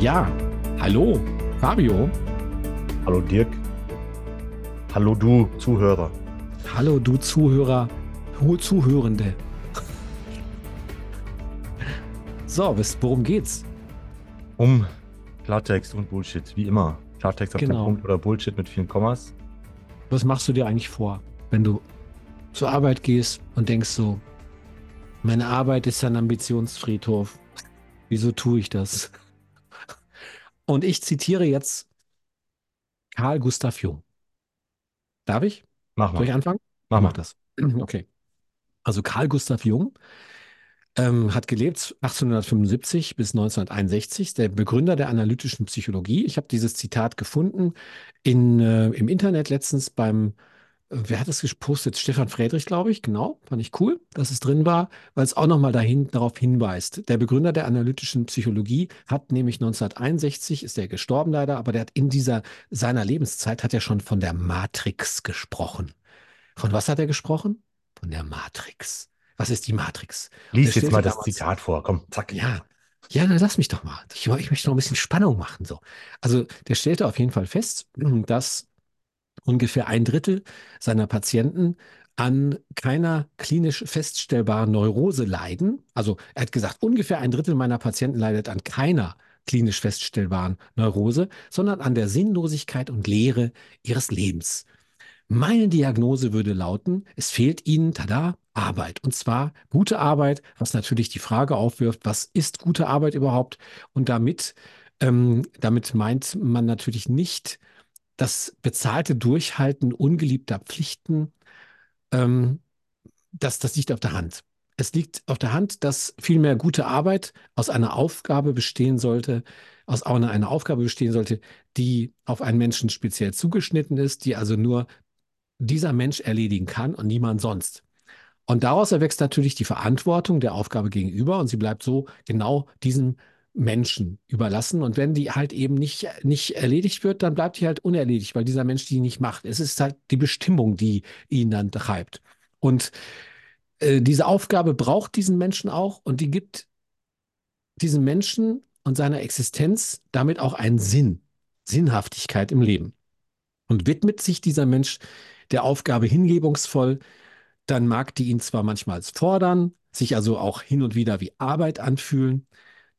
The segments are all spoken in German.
Ja, hallo, Fabio. Hallo Dirk. Hallo du Zuhörer. Hallo du Zuhörer, hohe Zuhörende. So, worum geht's? Um Klartext und Bullshit, wie immer. Klartext auf Genau. den Punkt oder Bullshit mit vielen Kommas. Was machst du dir eigentlich vor, wenn du zur Arbeit gehst und denkst so, meine Arbeit ist ein Ambitionsfriedhof. Wieso tue ich das? Und ich zitiere jetzt Karl Gustav Jung. Darf ich? Mach Soll ich mal. anfangen? Mach mal. Mach das. Okay. Also Karl Gustav Jung ähm, hat gelebt 1875 bis 1961, der Begründer der analytischen Psychologie. Ich habe dieses Zitat gefunden in, äh, im Internet letztens beim, wer hat es gepostet? Stefan Friedrich, glaube ich. Genau, fand ich cool, dass es drin war, weil es auch nochmal dahin, darauf hinweist. Der Begründer der analytischen Psychologie hat nämlich 1961, ist er gestorben leider, aber der hat in dieser seiner Lebenszeit hat er schon von der Matrix gesprochen. Von was hat er gesprochen? Von der Matrix. Was ist die Matrix? Lies jetzt mal das Zitat vor. Komm, zack. Ja, ja, dann lass mich doch mal. Ich, ich möchte noch ein bisschen Spannung machen. So. Also der stellte auf jeden Fall fest, dass ungefähr ein Drittel seiner Patienten an keiner klinisch feststellbaren Neurose leiden. Also er hat gesagt, ungefähr ein Drittel meiner Patienten leidet an keiner klinisch feststellbaren Neurose, sondern an der Sinnlosigkeit und Leere ihres Lebens. Meine Diagnose würde lauten, es fehlt Ihnen, tada, Arbeit. Und zwar gute Arbeit, was natürlich die Frage aufwirft, was ist gute Arbeit überhaupt? Und damit, ähm, damit meint man natürlich nicht das bezahlte Durchhalten ungeliebter Pflichten. Ähm, das, das liegt auf der Hand. Es liegt auf der Hand, dass vielmehr gute Arbeit aus einer Aufgabe bestehen sollte, aus einer, einer Aufgabe bestehen sollte, die auf einen Menschen speziell zugeschnitten ist, die also nur dieser Mensch erledigen kann und niemand sonst. Und daraus erwächst natürlich die Verantwortung der Aufgabe gegenüber und sie bleibt so genau diesem Menschen überlassen. Und wenn die halt eben nicht, nicht erledigt wird, dann bleibt die halt unerledigt, weil dieser Mensch die nicht macht. Es ist halt die Bestimmung, die ihn dann treibt. Und äh, diese Aufgabe braucht diesen Menschen auch und die gibt diesem Menschen und seiner Existenz damit auch einen Sinn, Sinnhaftigkeit im Leben. Und widmet sich dieser Mensch der Aufgabe hingebungsvoll, dann mag die ihn zwar manchmal fordern, sich also auch hin und wieder wie Arbeit anfühlen,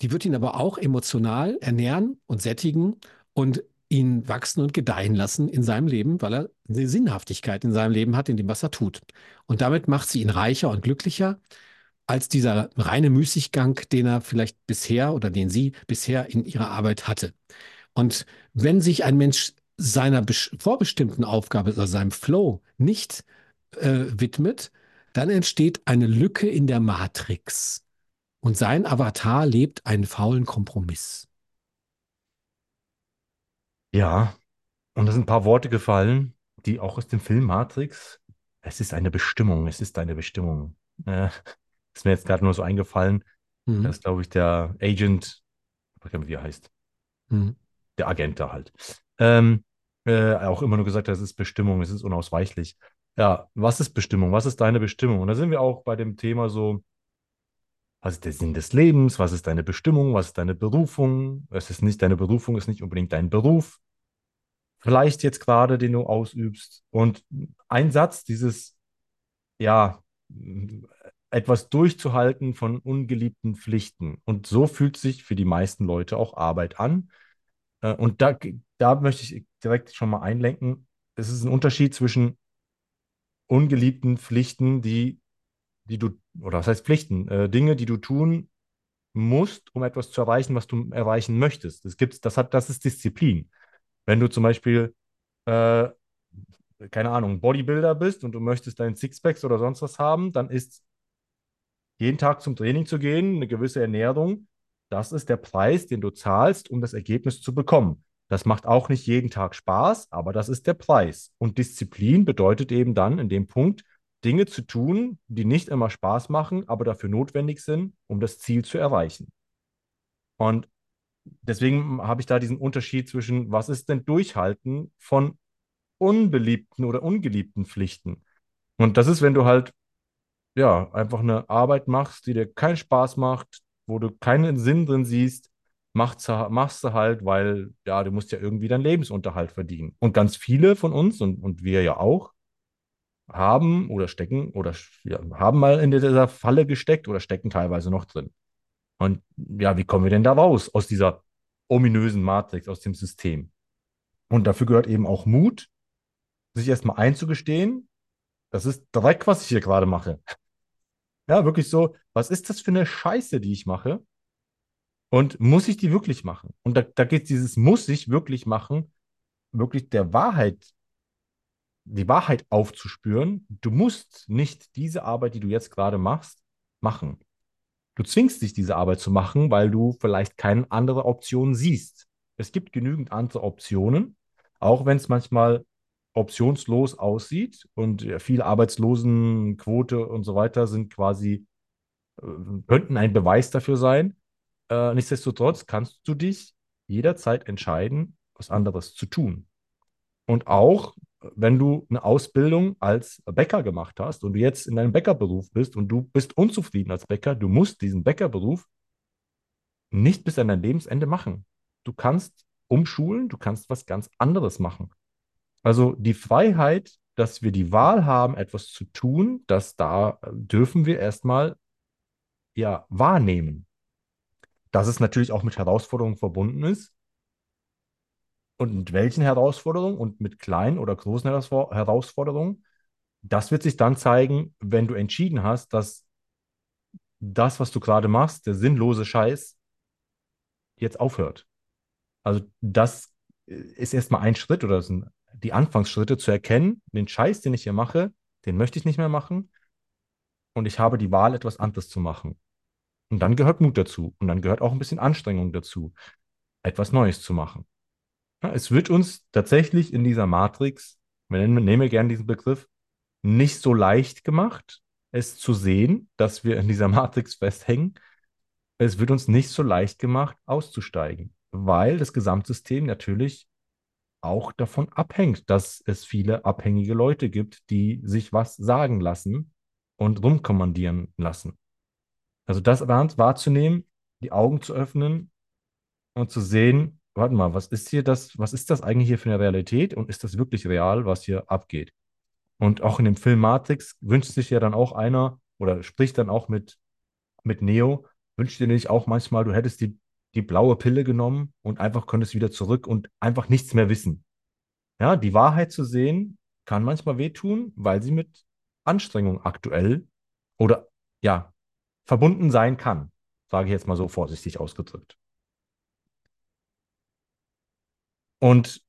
die wird ihn aber auch emotional ernähren und sättigen und ihn wachsen und gedeihen lassen in seinem Leben, weil er eine Sinnhaftigkeit in seinem Leben hat, in dem, was er tut. Und damit macht sie ihn reicher und glücklicher als dieser reine Müßiggang, den er vielleicht bisher oder den sie bisher in ihrer Arbeit hatte. Und wenn sich ein Mensch seiner vorbestimmten Aufgabe, also seinem Flow, nicht äh, widmet, dann entsteht eine Lücke in der Matrix. Und sein Avatar lebt einen faulen Kompromiss. Ja. Und da sind ein paar Worte gefallen, die auch aus dem Film Matrix. Es ist eine Bestimmung. Es ist eine Bestimmung. Äh, ist mir jetzt gerade nur so eingefallen. Mhm. Das ist, glaube ich, der Agent, ich weiß nicht, wie er heißt. Mhm. der Agent da halt. Ähm, äh, auch immer nur gesagt, das ist Bestimmung, es ist unausweichlich. Ja, was ist Bestimmung? Was ist deine Bestimmung? Und da sind wir auch bei dem Thema so, was ist der Sinn des Lebens? Was ist deine Bestimmung? Was ist deine Berufung? Es ist nicht deine Berufung, ist nicht unbedingt dein Beruf. Vielleicht jetzt gerade, den du ausübst. Und ein Satz, dieses, ja, etwas durchzuhalten von ungeliebten Pflichten. Und so fühlt sich für die meisten Leute auch Arbeit an. Äh, Und da, da möchte ich direkt schon mal einlenken. Es ist ein Unterschied zwischen ungeliebten Pflichten, die, die du, oder was heißt Pflichten, äh, Dinge, die du tun musst, um etwas zu erreichen, was du erreichen möchtest. Das gibt's, das hat, das ist Disziplin. Wenn du zum Beispiel, äh, keine Ahnung, Bodybuilder bist und du möchtest deinen Sixpacks oder sonst was haben, dann ist jeden Tag zum Training zu gehen, eine gewisse Ernährung, das ist der Preis, den du zahlst, um das Ergebnis zu bekommen. Das macht auch nicht jeden Tag Spaß, aber das ist der Preis. Und Disziplin bedeutet eben dann in dem Punkt, Dinge zu tun, die nicht immer Spaß machen, aber dafür notwendig sind, um das Ziel zu erreichen. Und deswegen habe ich da diesen Unterschied zwischen, was ist denn Durchhalten von unbeliebten oder ungeliebten Pflichten? Und das ist, wenn du halt, ja, einfach eine Arbeit machst, die dir keinen Spaß macht, wo du keinen Sinn drin siehst, machst, du- machst du halt, weil ja, du musst ja irgendwie deinen Lebensunterhalt verdienen. Und ganz viele von uns und, und wir ja auch haben oder stecken oder ja, haben mal in dieser Falle gesteckt oder stecken teilweise noch drin. Und ja, wie kommen wir denn da raus aus dieser ominösen Matrix, aus dem System? Und dafür gehört eben auch Mut, sich erstmal einzugestehen, das ist Dreck, was ich hier gerade mache. Ja, wirklich so, was ist das für eine Scheiße, die ich mache? Und muss ich die wirklich machen? Und da, da geht dieses muss ich wirklich machen, wirklich der Wahrheit, die Wahrheit aufzuspüren. Du musst nicht diese Arbeit, die du jetzt gerade machst, machen. Du zwingst dich, diese Arbeit zu machen, weil du vielleicht keine andere Option siehst. Es gibt genügend andere Optionen, auch wenn es manchmal optionslos aussieht und viele Arbeitslosenquote und so weiter sind quasi, äh, könnten ein Beweis dafür sein. Äh, nichtsdestotrotz kannst du dich jederzeit entscheiden, was anderes zu tun. Und auch, wenn du eine Ausbildung als Bäcker gemacht hast und du jetzt in deinem Bäckerberuf bist und du bist unzufrieden als Bäcker, du musst diesen Bäckerberuf nicht bis an dein Lebensende machen. Du kannst umschulen, du kannst was ganz anderes machen. Also die Freiheit, dass wir die Wahl haben, etwas zu tun, das da äh, dürfen wir erstmal ja wahrnehmen. Dass es natürlich auch mit Herausforderungen verbunden ist. Und mit welchen Herausforderungen und mit kleinen oder großen Herausfor- Herausforderungen, das wird sich dann zeigen, wenn du entschieden hast, dass das, was du gerade machst, der sinnlose Scheiß, jetzt aufhört. Also das äh, ist erstmal ein Schritt oder sind die Anfangsschritte zu erkennen, den Scheiß, den ich hier mache, den möchte ich nicht mehr machen und ich habe die Wahl, etwas anderes zu machen. Und dann gehört Mut dazu und dann gehört auch ein bisschen Anstrengung dazu, etwas Neues zu machen. Es wird uns tatsächlich in dieser Matrix, wir nehmen, nehmen gerne diesen Begriff, nicht so leicht gemacht, es zu sehen, dass wir in dieser Matrix festhängen. Es wird uns nicht so leicht gemacht, auszusteigen, weil das Gesamtsystem natürlich auch davon abhängt, dass es viele abhängige Leute gibt, die sich was sagen lassen und rumkommandieren lassen. Also das wahr- wahrzunehmen, die Augen zu öffnen und zu sehen, warte mal, was ist hier das, was ist das eigentlich hier für eine Realität und ist das wirklich real, was hier abgeht? Und auch in dem Film Matrix wünscht sich ja dann auch einer oder spricht dann auch mit, mit Neo, wünscht dir nicht auch manchmal, du hättest die, die blaue Pille genommen und einfach könntest wieder zurück und einfach nichts mehr wissen. Ja, die Wahrheit zu sehen kann manchmal wehtun, weil sie mit Anstrengung aktuell oder ja, verbunden sein kann, sage ich jetzt mal so vorsichtig ausgedrückt. Und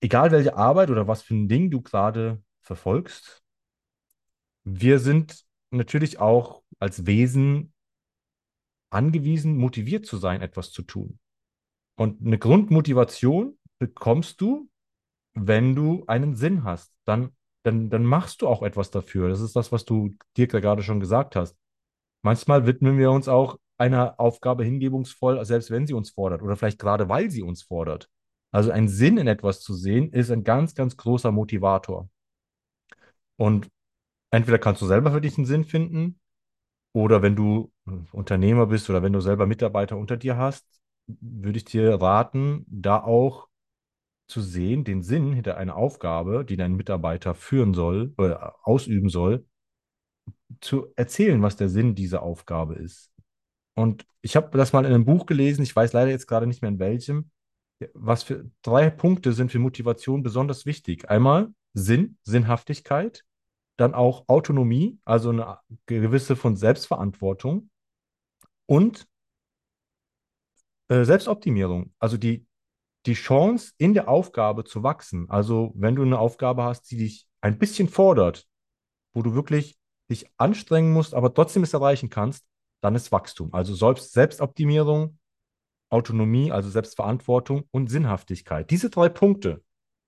egal welche Arbeit oder was für ein Ding du gerade verfolgst, wir sind natürlich auch als Wesen angewiesen, motiviert zu sein, etwas zu tun. Und eine Grundmotivation bekommst du, wenn du einen Sinn hast. Dann, dann, dann machst du auch etwas dafür. Das ist das, was du dir gerade schon gesagt hast. Manchmal widmen wir uns auch einer Aufgabe hingebungsvoll, selbst wenn sie uns fordert oder vielleicht gerade weil sie uns fordert. Also ein Sinn in etwas zu sehen, ist ein ganz, ganz großer Motivator. Und entweder kannst du selber für dich einen Sinn finden oder wenn du äh, Unternehmer bist oder wenn du selber Mitarbeiter unter dir hast, würde ich dir raten, da auch zu sehen, den Sinn hinter einer Aufgabe, die dein Mitarbeiter führen soll oder ausüben soll, zu erzählen, was der Sinn dieser Aufgabe ist. Und ich habe das mal in einem Buch gelesen, ich weiß leider jetzt gerade nicht mehr in welchem, was für drei Punkte sind für Motivation besonders wichtig. Einmal Sinn, Sinnhaftigkeit, dann auch Autonomie, also eine gewisse von Selbstverantwortung und äh, Selbstoptimierung, also die, die Chance in der Aufgabe zu wachsen. Also wenn du eine Aufgabe hast, die dich ein bisschen fordert, wo du wirklich dich anstrengen musst, aber trotzdem es erreichen kannst, dann ist Wachstum. Also Selbst Selbstoptimierung, Autonomie, also Selbstverantwortung und Sinnhaftigkeit. Diese drei Punkte.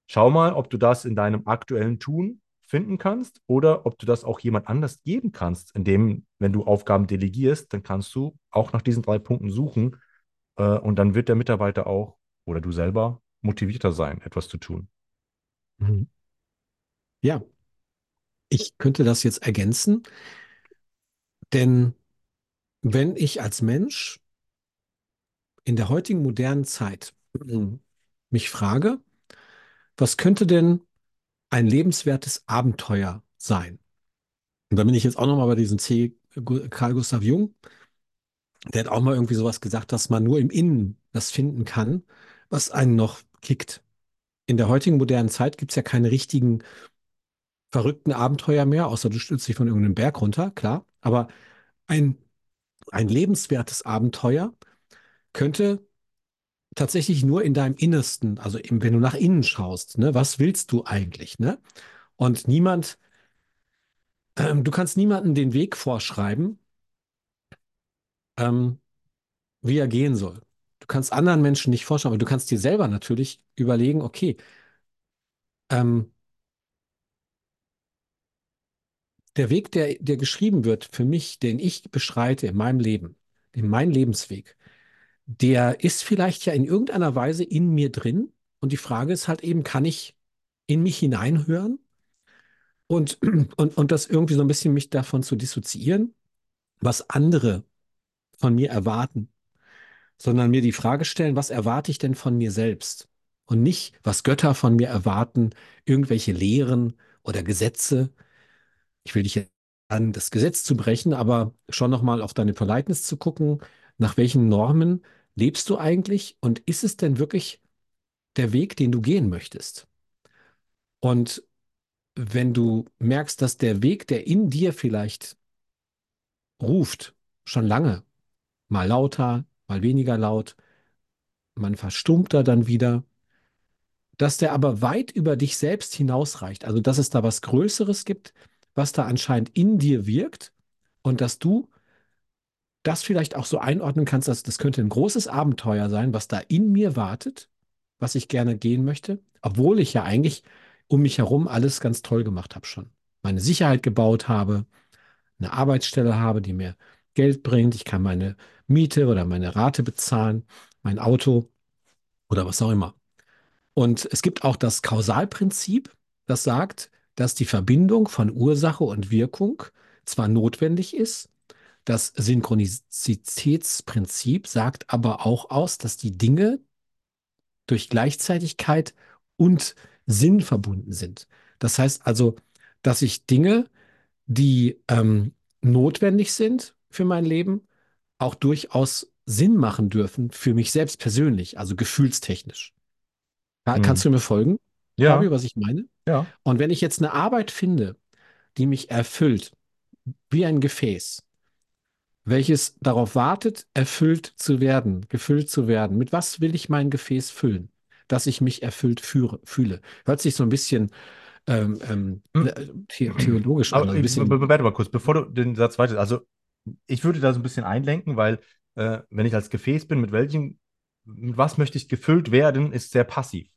Schau mal, ob du das in deinem aktuellen Tun finden kannst oder ob du das auch jemand anders geben kannst, indem, wenn du Aufgaben delegierst, dann kannst du auch nach diesen drei Punkten suchen äh, und dann wird der Mitarbeiter auch oder du selber motivierter sein, etwas zu tun. Mhm. Ja, ich könnte das jetzt ergänzen, denn wenn ich als Mensch in der heutigen modernen Zeit mich frage, was könnte denn ein lebenswertes Abenteuer sein? Und da bin ich jetzt auch nochmal bei diesem C. Carl Gustav Jung. Der hat auch mal irgendwie sowas gesagt, dass man nur im Innen das finden kann, was einen noch kickt. In der heutigen modernen Zeit gibt es ja keine richtigen verrückten Abenteuer mehr, außer du stürzt dich von irgendeinem Berg runter, klar. Aber ein, ein lebenswertes Abenteuer könnte tatsächlich nur in deinem Innersten, also eben, wenn du nach innen schaust, ne, was willst du eigentlich, ne? Und niemand, ähm, du kannst niemandem den Weg vorschreiben, ähm, wie er gehen soll. Du kannst anderen Menschen nicht vorschreiben, aber du kannst dir selber natürlich überlegen, okay, ähm, der Weg, der, der geschrieben wird für mich, den ich beschreite in meinem Leben, in meinem Lebensweg, der ist vielleicht ja in irgendeiner Weise in mir drin. Und die Frage ist halt eben, kann ich in mich hineinhören und, und, und das irgendwie so ein bisschen mich davon zu dissoziieren, was andere von mir erwarten, sondern mir die Frage stellen, was erwarte ich denn von mir selbst? Und nicht, was Götter von mir erwarten, irgendwelche Lehren oder Gesetze. Ich will dich an, das Gesetz zu brechen, aber schon nochmal auf deine Politeness zu gucken, nach welchen Normen lebst du eigentlich und ist es denn wirklich der Weg, den du gehen möchtest? Und wenn du merkst, dass der Weg, der in dir vielleicht ruft, schon lange, mal lauter, mal weniger laut, man verstummt da dann wieder, dass der aber weit über dich selbst hinausreicht, also dass es da was Größeres gibt, was da anscheinend in dir wirkt und dass du das vielleicht auch so einordnen kannst, dass das könnte ein großes Abenteuer sein, was da in mir wartet, was ich gerne gehen möchte, obwohl ich ja eigentlich um mich herum alles ganz toll gemacht habe schon. Meine Sicherheit gebaut habe, eine Arbeitsstelle habe, die mir Geld bringt, ich kann meine Miete oder meine Rate bezahlen, mein Auto oder was auch immer. Und es gibt auch das Kausalprinzip, das sagt, dass die Verbindung von Ursache und Wirkung zwar notwendig ist, das Synchronizitätsprinzip sagt aber auch aus, dass die Dinge durch Gleichzeitigkeit und Sinn verbunden sind. Das heißt also, dass ich Dinge, die ähm, notwendig sind für mein Leben, auch durchaus Sinn machen dürfen für mich selbst persönlich, also gefühlstechnisch. Ja, Hm. kannst du mir folgen, Ja, Fabio, was ich meine? Ja. Und wenn ich jetzt eine Arbeit finde, die mich erfüllt, wie ein Gefäß, welches darauf wartet, erfüllt zu werden, gefüllt zu werden. Mit was will ich mein Gefäß füllen, dass ich mich erfüllt führe, fühle? Hört sich so ein bisschen ähm, ähm, Hm. the theologisch an, ein äh, bisschen. warte mal kurz, bevor du den Satz weiter, also ich würde da so ein bisschen einlenken, weil äh, wenn ich als Gefäß bin, mit welchem, mit was möchte ich gefüllt werden, ist sehr passiv.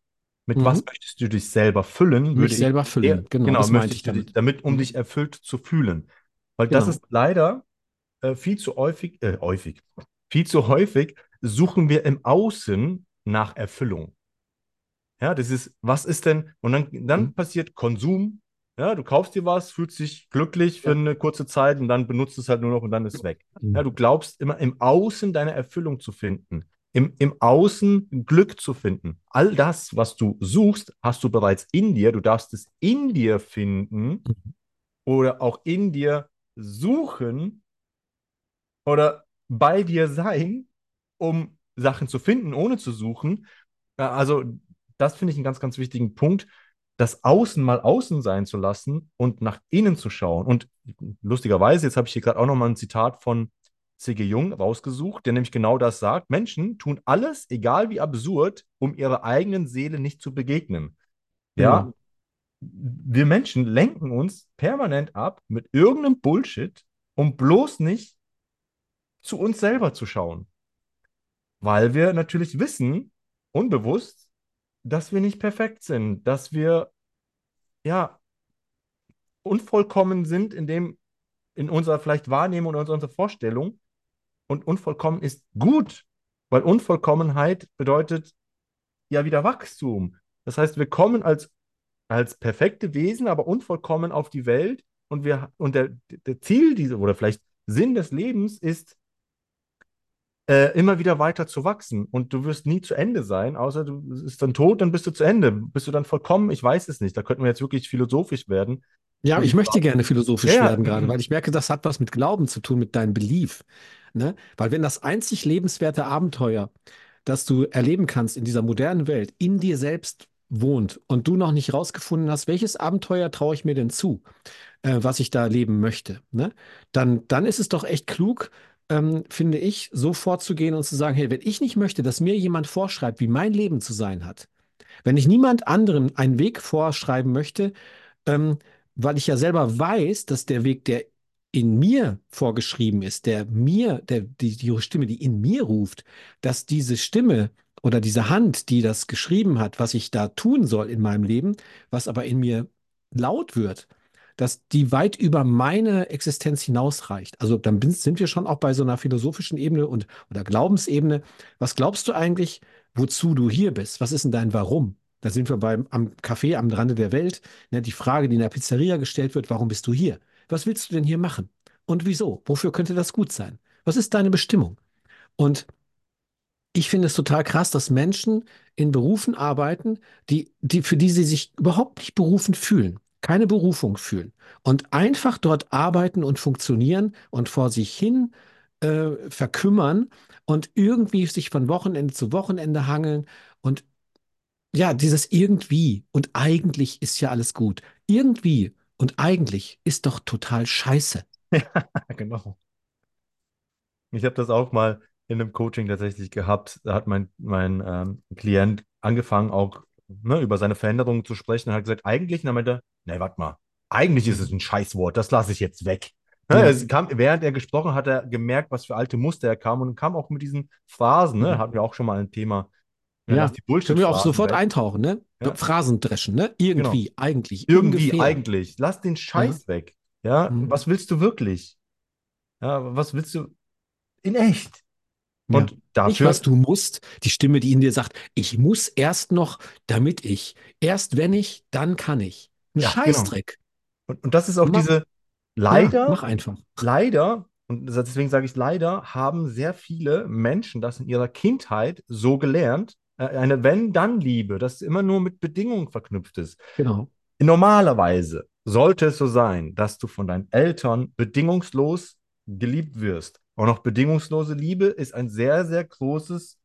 Mit was Mhm. möchtest du dich selber füllen, Mich selber füllen, genau, genau, das möchtest ich du dich, damit. damit, um Mhm. dich erfüllt zu fühlen. Weil das Genau. ist leider äh, viel zu häufig, äh, häufig, viel zu häufig suchen wir im Außen nach Erfüllung. Ja, das ist, was ist denn, und dann, dann Mhm. passiert Konsum. Ja, du kaufst dir was, fühlst dich glücklich für eine kurze Zeit und dann benutzt es halt nur noch und dann ist es weg. Mhm. Ja, du glaubst immer im Außen deine Erfüllung zu finden, im, im Außen Glück zu finden. All das, was du suchst, hast du bereits in dir. Du darfst es in dir finden Mhm. oder auch in dir suchen oder bei dir sein, um Sachen zu finden, ohne zu suchen. Ja, Also, das finde ich einen ganz, ganz wichtigen Punkt, das Außen mal außen sein zu lassen und nach innen zu schauen. Und lustigerweise, jetzt habe ich hier gerade auch nochmal ein Zitat von C.G. Jung rausgesucht, der nämlich genau das sagt: Menschen tun alles, egal wie absurd, um ihrer eigenen Seele nicht zu begegnen. Ja, Genau. wir Menschen lenken uns permanent ab mit irgendeinem Bullshit, um bloß nicht zu uns selber zu schauen. Weil wir natürlich wissen, unbewusst, dass wir nicht perfekt sind, dass wir ja unvollkommen sind in dem, in unserer vielleicht Wahrnehmung oder unserer Vorstellung. Und unvollkommen ist gut, weil Unvollkommenheit bedeutet ja wieder Wachstum. Das heißt, wir kommen als, als perfekte Wesen, aber unvollkommen auf die Welt und wir, und der, der Ziel dieser, oder vielleicht Sinn des Lebens ist, äh, immer wieder weiter zu wachsen. Und du wirst nie zu Ende sein, außer du bist dann tot, dann bist du zu Ende. Bist du dann vollkommen? Ich weiß es nicht. Da könnten wir jetzt wirklich philosophisch werden. Ja, ich möchte gerne philosophisch ja, werden gerade, weil ich merke, das hat was mit Glauben zu tun, mit deinem Belief. Ne? Weil wenn das einzig lebenswerte Abenteuer, das du erleben kannst in dieser modernen Welt, in dir selbst wohnt und du noch nicht rausgefunden hast, welches Abenteuer traue ich mir denn zu, äh, was ich da erleben möchte, ne? Dann, dann ist es doch echt klug, ähm, finde ich, so vorzugehen und zu sagen, hey, wenn ich nicht möchte, dass mir jemand vorschreibt, wie mein Leben zu sein hat, wenn ich niemand anderem einen Weg vorschreiben möchte, ähm, weil ich ja selber weiß, dass der Weg, der in mir vorgeschrieben ist, der mir, der, die, die Stimme, die in mir ruft, dass diese Stimme oder diese Hand, die das geschrieben hat, was ich da tun soll in meinem Leben, was aber in mir laut wird, dass die weit über meine Existenz hinausreicht. Also dann sind wir schon auch bei so einer philosophischen Ebene und oder Glaubensebene. Was glaubst du eigentlich, wozu du hier bist? Was ist denn dein Warum? Da sind wir beim am Café am Rande der Welt. Ne, die Frage, die in der Pizzeria gestellt wird, warum bist du hier? Was willst du denn hier machen? Und wieso? Wofür könnte das gut sein? Was ist deine Bestimmung? Und ich finde es total krass, dass Menschen in Berufen arbeiten, die, die, für die sie sich überhaupt nicht berufen fühlen, keine Berufung fühlen und einfach dort arbeiten und funktionieren und vor sich hin äh, verkümmern und irgendwie sich von Wochenende zu Wochenende hangeln und ja, dieses irgendwie und eigentlich ist ja alles gut. Irgendwie und eigentlich ist doch total scheiße. genau. Ich habe das auch mal in einem Coaching tatsächlich gehabt. Da hat mein, mein ähm, Klient angefangen, auch ne, über seine Veränderungen zu sprechen und hat gesagt, eigentlich, und dann meinte er, nee, warte mal, eigentlich ist es ein Scheißwort, das lasse ich jetzt weg. Ne, Ja, kam, während er gesprochen hat, hat er gemerkt, was für alte Muster er kam und kam auch mit diesen Phrasen, ne, mhm. hatten wir auch schon mal ein Thema, ja, Ja, die können wir auch sofort weg. eintauchen, ne? Ja, Phrasen dreschen, ne? genau. Irgendwie, eigentlich, Irgendwie, ungefähr. eigentlich, lass den Ja, Scheiß weg. Ja, mhm. was willst du wirklich? Ja, was willst du in echt? Ja. Und Nicht, was dafür, du musst, die Stimme, die in dir sagt, ich muss erst noch, damit ich, erst wenn ich, dann kann ich. Ein ja, genau. Scheißdreck. Und, und das ist auch Mach, diese, ja, leider, mach einfach. leider, und deswegen sage ich leider, haben sehr viele Menschen das in ihrer Kindheit so gelernt, eine Wenn-Dann-Liebe, das immer nur mit Bedingungen verknüpft ist. Genau. Normalerweise sollte es so sein, dass du von deinen Eltern bedingungslos geliebt wirst. Und auch bedingungslose Liebe ist ein sehr, sehr großes,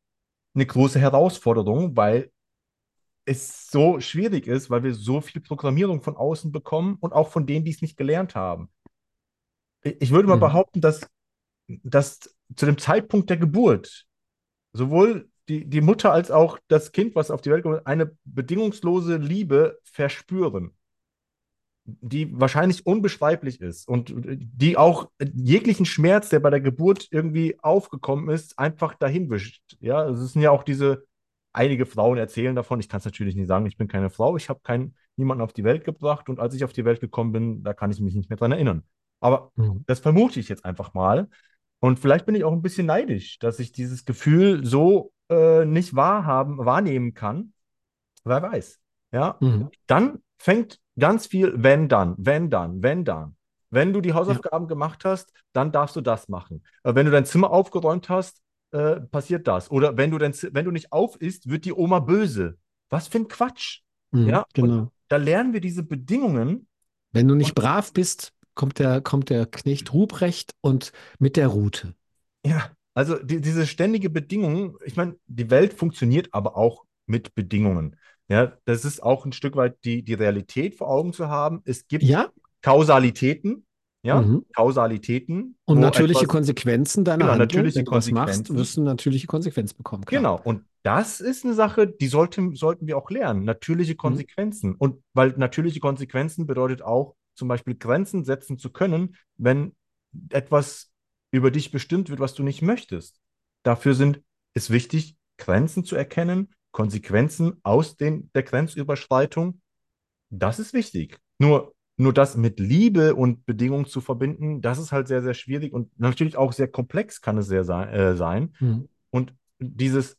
eine große Herausforderung, weil es so schwierig ist, weil wir so viel Programmierung von außen bekommen und auch von denen, die es nicht gelernt haben. Ich würde mal Mhm. behaupten, dass, dass zu dem Zeitpunkt der Geburt sowohl die, die Mutter als auch das Kind, was auf die Welt kommt, eine bedingungslose Liebe verspüren, die wahrscheinlich unbeschreiblich ist und die auch jeglichen Schmerz, der bei der Geburt irgendwie aufgekommen ist, einfach dahin wischt. Ja, es sind ja auch diese, einige Frauen erzählen davon, ich kann es natürlich nicht sagen, ich bin keine Frau, ich habe keinen, niemanden auf die Welt gebracht und als ich auf die Welt gekommen bin, da kann ich mich nicht mehr dran erinnern. Aber Mhm. das vermute ich jetzt einfach mal. Und vielleicht bin ich auch ein bisschen neidisch, dass ich dieses Gefühl so äh, nicht wahrhaben, wahrnehmen kann. Wer weiß. Ja, Mhm. dann fängt ganz viel wenn dann, wenn dann, wenn dann. Wenn du die Ja. Hausaufgaben gemacht hast, dann darfst du das machen. Äh, Wenn du dein Zimmer aufgeräumt hast, äh, passiert das. Oder wenn du, dein, wenn du nicht auf isst, wird die Oma böse. Was für ein Quatsch. Mhm. Ja, und Genau. da lernen wir diese Bedingungen. Wenn du Und nicht brav bist, kommt der, kommt der Knecht Ruprecht und mit der Rute. ja, also die, diese ständige Bedingung, ich meine, die Welt funktioniert aber auch mit Bedingungen. Ja, das ist auch ein Stück weit die, die Realität vor Augen zu haben. Es gibt Ja, Kausalitäten, ja, mhm. Kausalitäten, Und natürliche etwas, Konsequenzen deiner genau, Handlung. Wenn du was machst, Konsequenzen, wirst du natürliche Konsequenz bekommen, klar. genau. Und das ist eine Sache, die sollten, sollten wir auch lernen. Natürliche Mhm. Konsequenzen. Und weil natürliche Konsequenzen bedeutet auch, zum Beispiel Grenzen setzen zu können, wenn etwas über dich bestimmt wird, was du nicht möchtest. Dafür sind es wichtig, Grenzen zu erkennen, Konsequenzen aus den, der Grenzüberschreitung das ist wichtig. Nur, nur das mit Liebe und Bedingungen zu verbinden, das ist halt sehr, sehr schwierig und natürlich auch sehr komplex kann es sehr sein, äh, sein. Mhm. Und dieses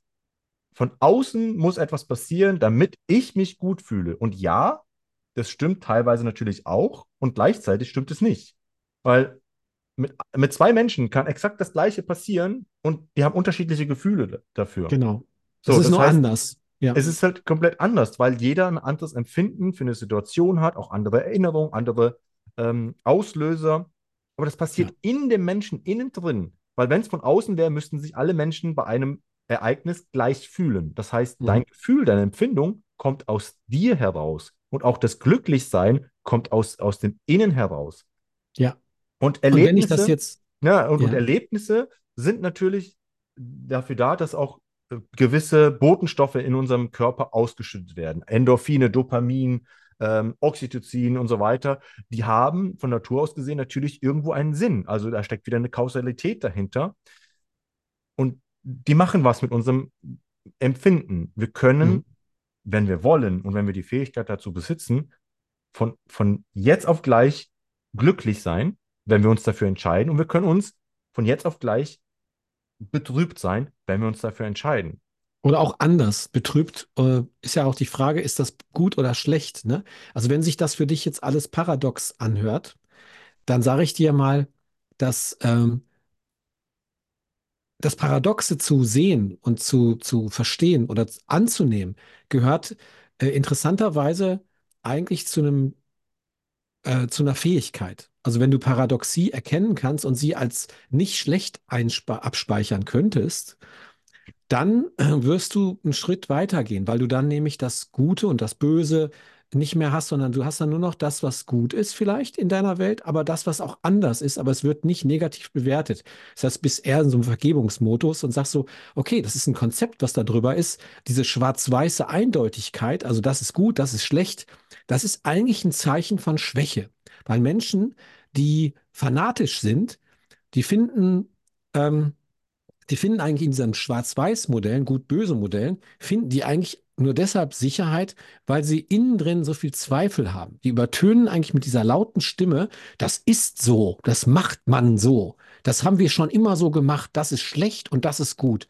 von außen muss etwas passieren, damit ich mich gut fühle. Und ja, das stimmt teilweise natürlich auch und gleichzeitig stimmt es nicht. Weil mit, mit zwei Menschen kann exakt das Gleiche passieren und die haben unterschiedliche Gefühle dafür. Genau. Es So, ist das nur heißt, anders. Ja. es ist halt komplett anders, weil jeder ein anderes Empfinden für eine Situation hat, auch andere Erinnerungen, andere ähm, Auslöser. Aber das Ja. passiert in dem Menschen innen drin. Weil wenn es von außen wäre, müssten sich alle Menschen bei einem Ereignis gleich fühlen. Das heißt, dein Mhm. Gefühl, deine Empfindung kommt aus dir heraus. Und auch das Glücklichsein kommt aus, aus dem Innen heraus. Ja. Und Und Erlebnisse, jetzt, ja, und, und ja, Erlebnisse sind natürlich dafür da, dass auch äh, gewisse Botenstoffe in unserem Körper ausgeschüttet werden. Endorphine, Dopamin, ähm, Oxytocin und so weiter. Die haben von Natur aus gesehen natürlich irgendwo einen Sinn. Also da steckt wieder eine Kausalität dahinter. Und die machen was mit unserem Empfinden. Wir können, mhm. wenn wir wollen und wenn wir die Fähigkeit dazu besitzen, von, von jetzt auf gleich glücklich sein, wenn wir uns dafür entscheiden. Und wir können uns von jetzt auf gleich betrübt sein, wenn wir uns dafür entscheiden. Oder auch anders. Betrübt äh, ist ja auch die Frage, ist das gut oder schlecht? Ne? Also wenn sich das für dich jetzt alles paradox anhört, dann sage ich dir mal, dass ähm, das Paradoxe zu sehen und zu, zu verstehen oder anzunehmen, gehört äh, interessanterweise eigentlich zu einem, äh, zu einer Fähigkeit. Also wenn du Paradoxie erkennen kannst und sie als nicht schlecht abspeichern könntest, dann äh, wirst du einen Schritt weitergehen, weil du dann nämlich das Gute und das Böse nicht mehr hast, sondern du hast dann nur noch das, was gut ist vielleicht in deiner Welt, aber das, was auch anders ist, aber es wird nicht negativ bewertet. Das heißt, bist eher in so einem Vergebungsmodus und sagst so, okay, das ist ein Konzept, was da drüber ist. Diese schwarz-weiße Eindeutigkeit, also das ist gut, das ist schlecht, das ist eigentlich ein Zeichen von Schwäche. Weil Menschen, die fanatisch sind, die finden, ähm, die finden eigentlich in diesen Schwarz-Weiß-Modellen, Gut-Böse-Modellen, finden die eigentlich nur deshalb Sicherheit, weil sie innen drin so viel Zweifel haben. Die übertönen eigentlich mit dieser lauten Stimme, das ist so, das macht man so, das haben wir schon immer so gemacht, das ist schlecht und das ist gut.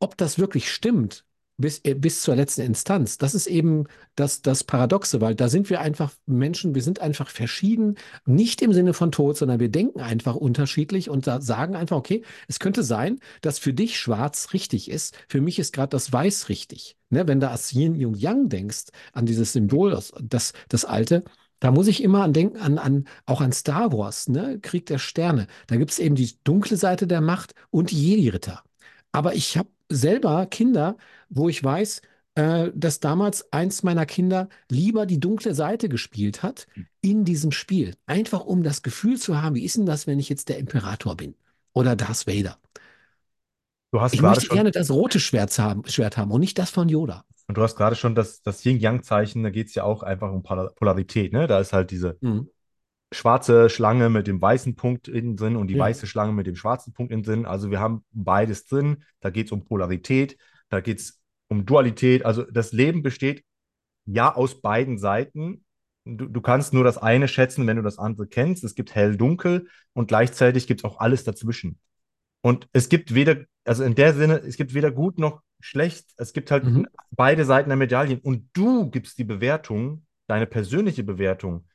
Ob das wirklich stimmt, bis, äh, bis zur letzten Instanz, das ist eben das, das Paradoxe, weil da sind wir einfach Menschen, wir sind einfach verschieden, nicht im Sinne von Tod, sondern wir denken einfach unterschiedlich und da sagen einfach, okay, es könnte sein, dass für dich schwarz richtig ist, für mich ist gerade das Weiß richtig. Ne? Wenn du als Yin und Yang denkst, an dieses Symbol, das, das alte, da muss ich immer an denken, an, an, auch an Star Wars, ne? Krieg der Sterne. Da gibt es eben die dunkle Seite der Macht und die Jedi-Ritter. Aber ich habe selber Kinder, wo ich weiß, äh, dass damals eins meiner Kinder lieber die dunkle Seite gespielt hat in diesem Spiel. Einfach um das Gefühl zu haben, wie ist denn das, wenn ich jetzt der Imperator bin? Oder Darth Vader. Du hast Ich möchte gerne das rote Schwert haben, Schwert haben und nicht das von Yoda. und du hast gerade schon das, das Yin-Yang-Zeichen, da geht es ja auch einfach um Polar- Polarität, ne? Da ist halt diese Mhm. Schwarze Schlange mit dem weißen Punkt innen drin und die Ja. weiße Schlange mit dem schwarzen Punkt innen drin. Also wir haben beides drin. Da geht es um Polarität, da geht es um Dualität. Also das Leben besteht ja aus beiden Seiten. Du, du kannst nur das eine schätzen, wenn du das andere kennst. Es gibt hell-dunkel und gleichzeitig gibt es auch alles dazwischen. Und es gibt weder, also in der Sinne, es gibt weder gut noch schlecht. Es gibt halt Mhm. beide Seiten der Medaillen. Und du gibst die Bewertung, deine persönliche Bewertung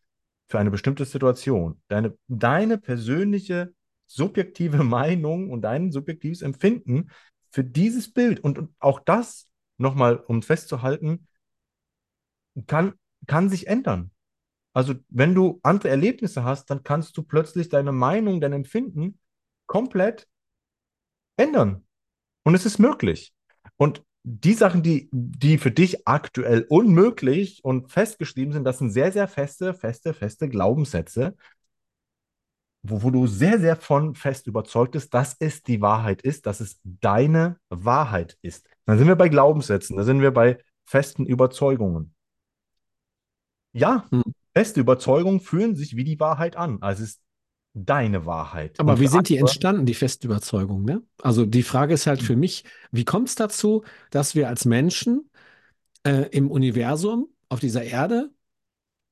für eine bestimmte Situation. Deine, deine persönliche subjektive Meinung und dein subjektives Empfinden für dieses Bild. Und, und auch das, nochmal, um festzuhalten, kann, kann sich ändern. Also, wenn du andere Erlebnisse hast, dann kannst du plötzlich deine Meinung, dein Empfinden komplett ändern. Und es ist möglich. Und die Sachen, die, die für dich aktuell unmöglich und festgeschrieben sind, das sind sehr, sehr feste, feste, feste Glaubenssätze, wo, wo du sehr, sehr von fest überzeugt bist, dass es die Wahrheit ist, dass es deine Wahrheit ist. Dann sind wir bei Glaubenssätzen, da sind wir bei festen Überzeugungen. Ja, Mhm. feste Überzeugungen fühlen sich wie die Wahrheit an. Also es ist deine Wahrheit. Aber Und wie sind die entstanden, die feste Überzeugung? Ne? Also die Frage ist halt für mich, wie kommt es dazu, dass wir als Menschen äh, im Universum auf dieser Erde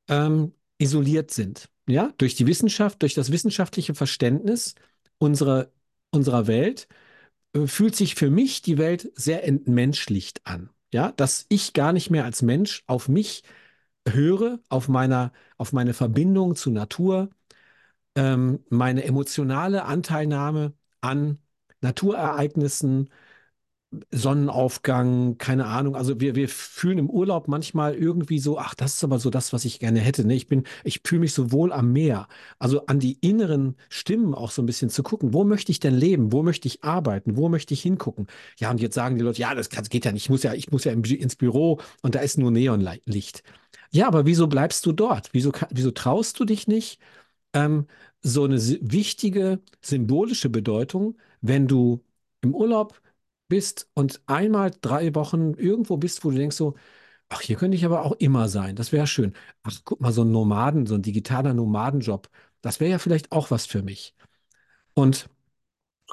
ähm, isoliert sind? Ja, durch die Wissenschaft, durch das wissenschaftliche Verständnis unserer, unserer Welt äh, fühlt sich für mich die Welt sehr entmenschlicht an. Ja, dass ich gar nicht mehr als Mensch auf mich höre, auf meiner, auf meine Verbindung zur Natur, ähm, meine emotionale Anteilnahme an Naturereignissen, Sonnenaufgang, keine Ahnung. Also wir, wir fühlen im Urlaub manchmal irgendwie so, ach, das ist aber so das, was ich gerne hätte. Ne? Ich bin, ich fühle mich so wohl am Meer. Also an die inneren Stimmen auch so ein bisschen zu gucken. Wo möchte ich denn leben? Wo möchte ich arbeiten? Wo möchte ich hingucken? Ja, und jetzt sagen die Leute, ja, das, geht ja nicht. Ich muss ja, ich muss ja ins Büro und da ist nur Neonlicht. Ja, aber wieso bleibst du dort? Wieso, wieso traust du dich nicht, ähm, so eine wichtige symbolische Bedeutung, wenn du im Urlaub bist und einmal drei Wochen irgendwo bist, wo du denkst so, ach, hier könnte ich aber auch immer sein. Das wäre schön. Ach, guck mal, so ein Nomaden, so ein digitaler Nomadenjob, das wäre ja vielleicht auch was für mich. Und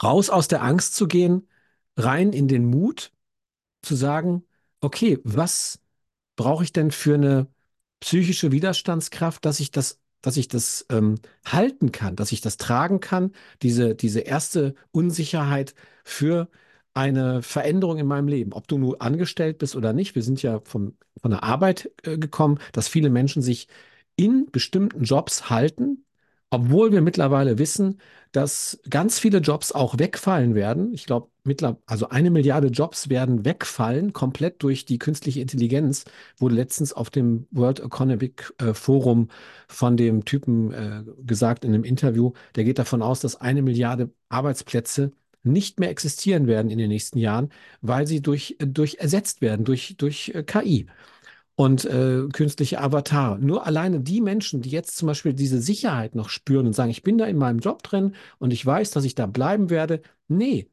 raus aus der Angst zu gehen, rein in den Mut zu sagen, okay, was brauche ich denn für eine psychische Widerstandskraft, dass ich das, dass ich das ähm, halten kann, dass ich das tragen kann, diese, diese erste Unsicherheit für eine Veränderung in meinem Leben, ob du nur angestellt bist oder nicht. Wir sind ja vom, von der Arbeit äh, gekommen, dass viele Menschen sich in bestimmten Jobs halten, obwohl wir mittlerweile wissen, dass ganz viele Jobs auch wegfallen werden. Ich glaube, also eine Milliarde Jobs werden wegfallen, komplett durch die künstliche Intelligenz, wurde letztens auf dem World Economic äh, Forum von dem Typen äh, gesagt in einem Interview, der geht davon aus, dass eine Milliarde Arbeitsplätze nicht mehr existieren werden in den nächsten Jahren, weil sie durch, durch ersetzt werden, durch, durch äh, KI und äh, künstliche Avatar. Nur alleine die Menschen, die jetzt zum Beispiel diese Sicherheit noch spüren und sagen, ich bin da in meinem Job drin und ich weiß, dass ich da bleiben werde. Nee,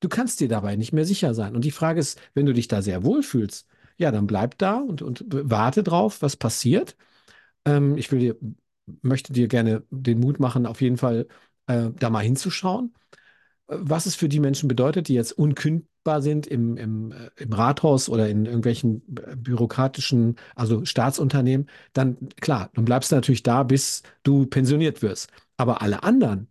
du kannst dir dabei nicht mehr sicher sein. Und die Frage ist, wenn du dich da sehr wohl fühlst, ja, dann bleib da und, und warte drauf, was passiert. Ähm, ich will dir, möchte dir gerne den Mut machen, auf jeden Fall äh, da mal hinzuschauen was es für die Menschen bedeutet, die jetzt unkündbar sind im, im, äh, im Rathaus oder in irgendwelchen äh, bürokratischen, also Staatsunternehmen, dann klar, dann bleibst du natürlich da, bis du pensioniert wirst. Aber alle anderen,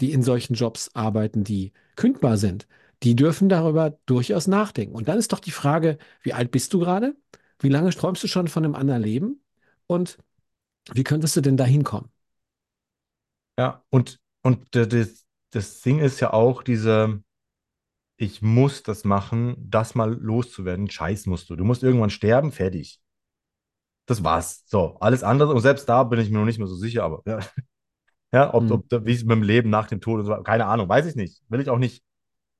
die in solchen Jobs arbeiten, die kündbar sind, die dürfen darüber durchaus nachdenken. Und dann ist doch die Frage, wie alt bist du gerade? Wie lange träumst du schon von einem anderen Leben? Und wie könntest du denn da hinkommen? Ja, und, und das, das Ding ist ja auch diese, ich muss das machen, das mal loszuwerden. Scheiß musst du. Du musst irgendwann sterben, fertig. Das war's. So, alles andere. Und selbst da bin ich mir noch nicht mehr so sicher, aber ja, ja ob, mhm. ob wie es mit dem Leben nach dem Tod und so, keine Ahnung, weiß ich nicht. Will ich auch nicht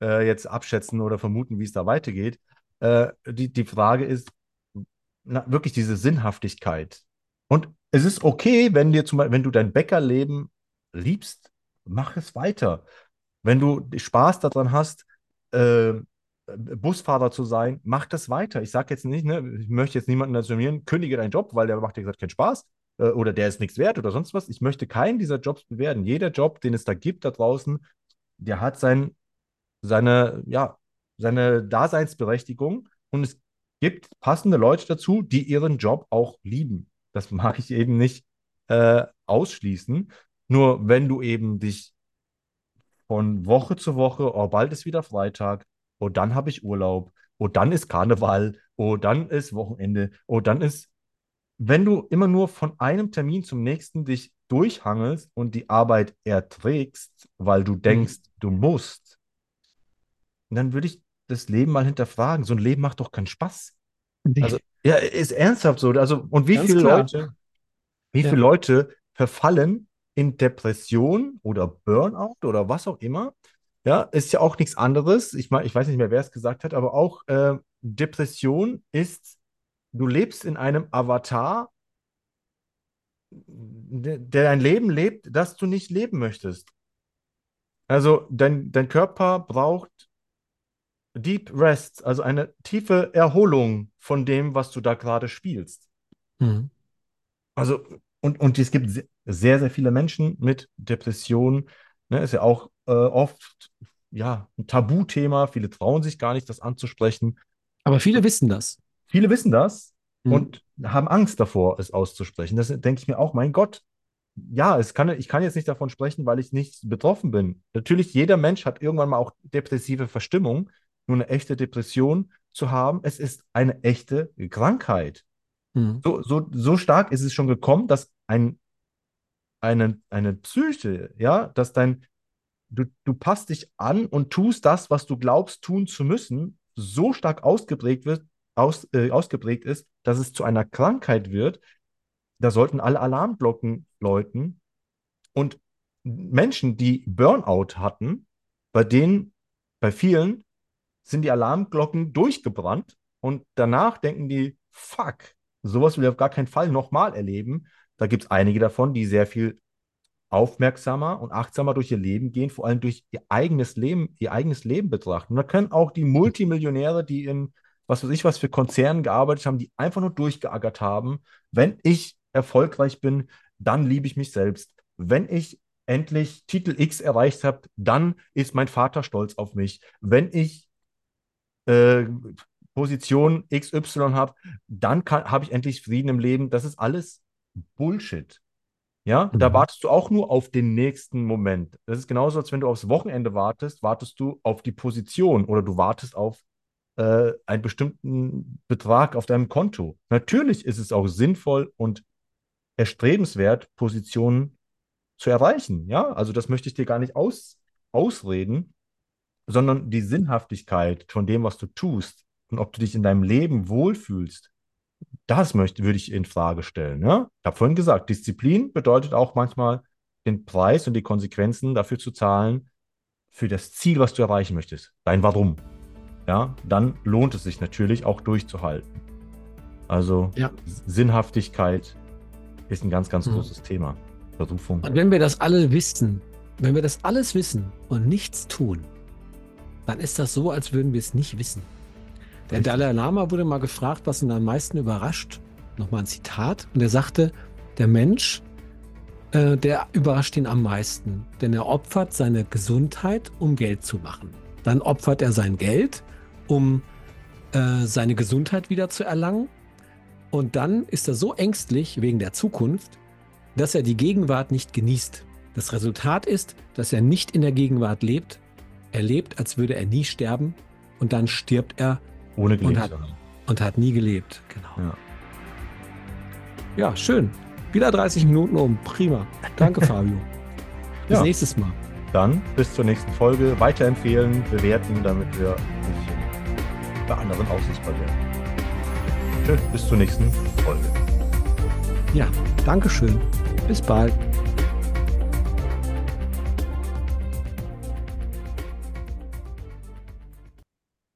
äh, jetzt abschätzen oder vermuten, wie es da weitergeht. Äh, die, die Frage ist na, wirklich diese Sinnhaftigkeit. Und es ist okay, wenn dir zum Beispiel, wenn du dein Bäckerleben liebst, mach es weiter. Wenn du Spaß daran hast, äh, Busfahrer zu sein, mach das weiter. Ich sage jetzt nicht, ne, ich möchte jetzt niemanden nationalisieren, kündige deinen Job, weil der macht dir gesagt keinen Spaß äh, oder der ist nichts wert oder sonst was. Ich möchte keinen dieser Jobs bewerten. Jeder Job, den es da gibt da draußen, der hat sein, seine, ja, seine Daseinsberechtigung und es gibt passende Leute dazu, die ihren Job auch lieben. Das mag ich eben nicht äh, ausschließen. Nur wenn du eben dich von Woche zu Woche, oh, bald ist wieder Freitag, oh, dann habe ich Urlaub, oh, dann ist Karneval, oh, dann ist Wochenende, oh, dann ist, wenn du immer nur von einem Termin zum nächsten dich durchhangelst und die Arbeit erträgst, weil du denkst, mhm. du musst, dann würde ich das Leben mal hinterfragen. So ein Leben macht doch keinen Spaß. Nee. Also, ja, ist ernsthaft so. Also, und wie Ganz viele klar. Leute, wie ja. viele Leute verfallen in Depression oder Burnout oder was auch immer. Ja, ist ja auch nichts anderes. Ich meine, ich weiß nicht mehr, wer es gesagt hat, aber auch äh, Depression ist, du lebst in einem Avatar, der, der ein Leben lebt, das du nicht leben möchtest. Also dein, dein Körper braucht Deep Rest, also eine tiefe Erholung von dem, was du da gerade spielst. Mhm. Also und, und es gibt sehr, sehr viele Menschen mit Depressionen. Ne, ist ja auch äh, oft ja, ein Tabuthema. Viele trauen sich gar nicht, das anzusprechen. Aber viele wissen das. Viele wissen das mhm. und haben Angst davor, es auszusprechen. Das denke ich mir auch, mein Gott, ja, es kann, ich kann jetzt nicht davon sprechen, weil ich nicht betroffen bin. Natürlich, jeder Mensch hat irgendwann mal auch depressive Verstimmung. Nur eine echte Depression zu haben, es ist eine echte Krankheit. Mhm. So, so, so stark ist es schon gekommen, dass ein eine, eine Psyche, ja, dass dein, du, du passt dich an und tust das, was du glaubst tun zu müssen, so stark ausgeprägt wird, aus, äh, ausgeprägt ist, dass es zu einer Krankheit wird, da sollten alle Alarmglocken läuten. Und Menschen, die Burnout hatten, bei denen, bei vielen, sind die Alarmglocken durchgebrannt und danach denken die, fuck, sowas will ich auf gar keinen Fall nochmal erleben. Da gibt es einige davon, die sehr viel aufmerksamer und achtsamer durch ihr Leben gehen, vor allem durch ihr eigenes Leben, ihr eigenes Leben betrachten. Und da können auch die Multimillionäre, die in was weiß ich, was für Konzernen gearbeitet haben, die einfach nur durchgeackert haben. Wenn ich erfolgreich bin, dann liebe ich mich selbst. Wenn ich endlich Titel X erreicht habe, dann ist mein Vater stolz auf mich. Wenn ich äh, Position XY habe, dann habe ich endlich Frieden im Leben. Das ist alles Bullshit. Ja, mhm. da wartest du auch nur auf den nächsten Moment. Das ist genauso, als wenn du aufs Wochenende wartest, wartest du auf die Position oder du wartest auf äh, einen bestimmten Betrag auf deinem Konto. Natürlich ist es auch sinnvoll und erstrebenswert, Positionen zu erreichen. Ja, also das möchte ich dir gar nicht aus, ausreden, sondern die Sinnhaftigkeit von dem, was du tust und ob du dich in deinem Leben wohlfühlst, das möchte, würde ich in Frage stellen. Ja? Ich habe vorhin gesagt, Disziplin bedeutet auch manchmal, den Preis und die Konsequenzen dafür zu zahlen, für das Ziel, was du erreichen möchtest, dein Warum. Ja, dann lohnt es sich natürlich auch durchzuhalten. Also ja. Sinnhaftigkeit ist ein ganz, ganz mhm. großes Thema. Berufung. Und wenn wir das alle wissen, wenn wir das alles wissen und nichts tun, dann ist das so, als würden wir es nicht wissen. Der Dalai Lama wurde mal gefragt, was ihn am meisten überrascht. Nochmal ein Zitat. Und er sagte, der Mensch, äh, der überrascht ihn am meisten, denn er opfert seine Gesundheit, um Geld zu machen. Dann opfert er sein Geld, um äh, seine Gesundheit wieder zu erlangen. Und dann ist er so ängstlich wegen der Zukunft, dass er die Gegenwart nicht genießt. Das Resultat ist, dass er nicht in der Gegenwart lebt. Er lebt, als würde er nie sterben und dann stirbt er ohne gelebt und hat, und hat nie gelebt. Genau. Ja. ja, schön. Wieder 30 Minuten um. Prima. Danke, Fabio. Bis ja. nächstes Mal. Dann bis zur nächsten Folge. Weiterempfehlen, bewerten, damit wir ein bisschen bei anderen aussichtbar werden. Tschüss, bis zur nächsten Folge. Ja, Dankeschön. Bis bald.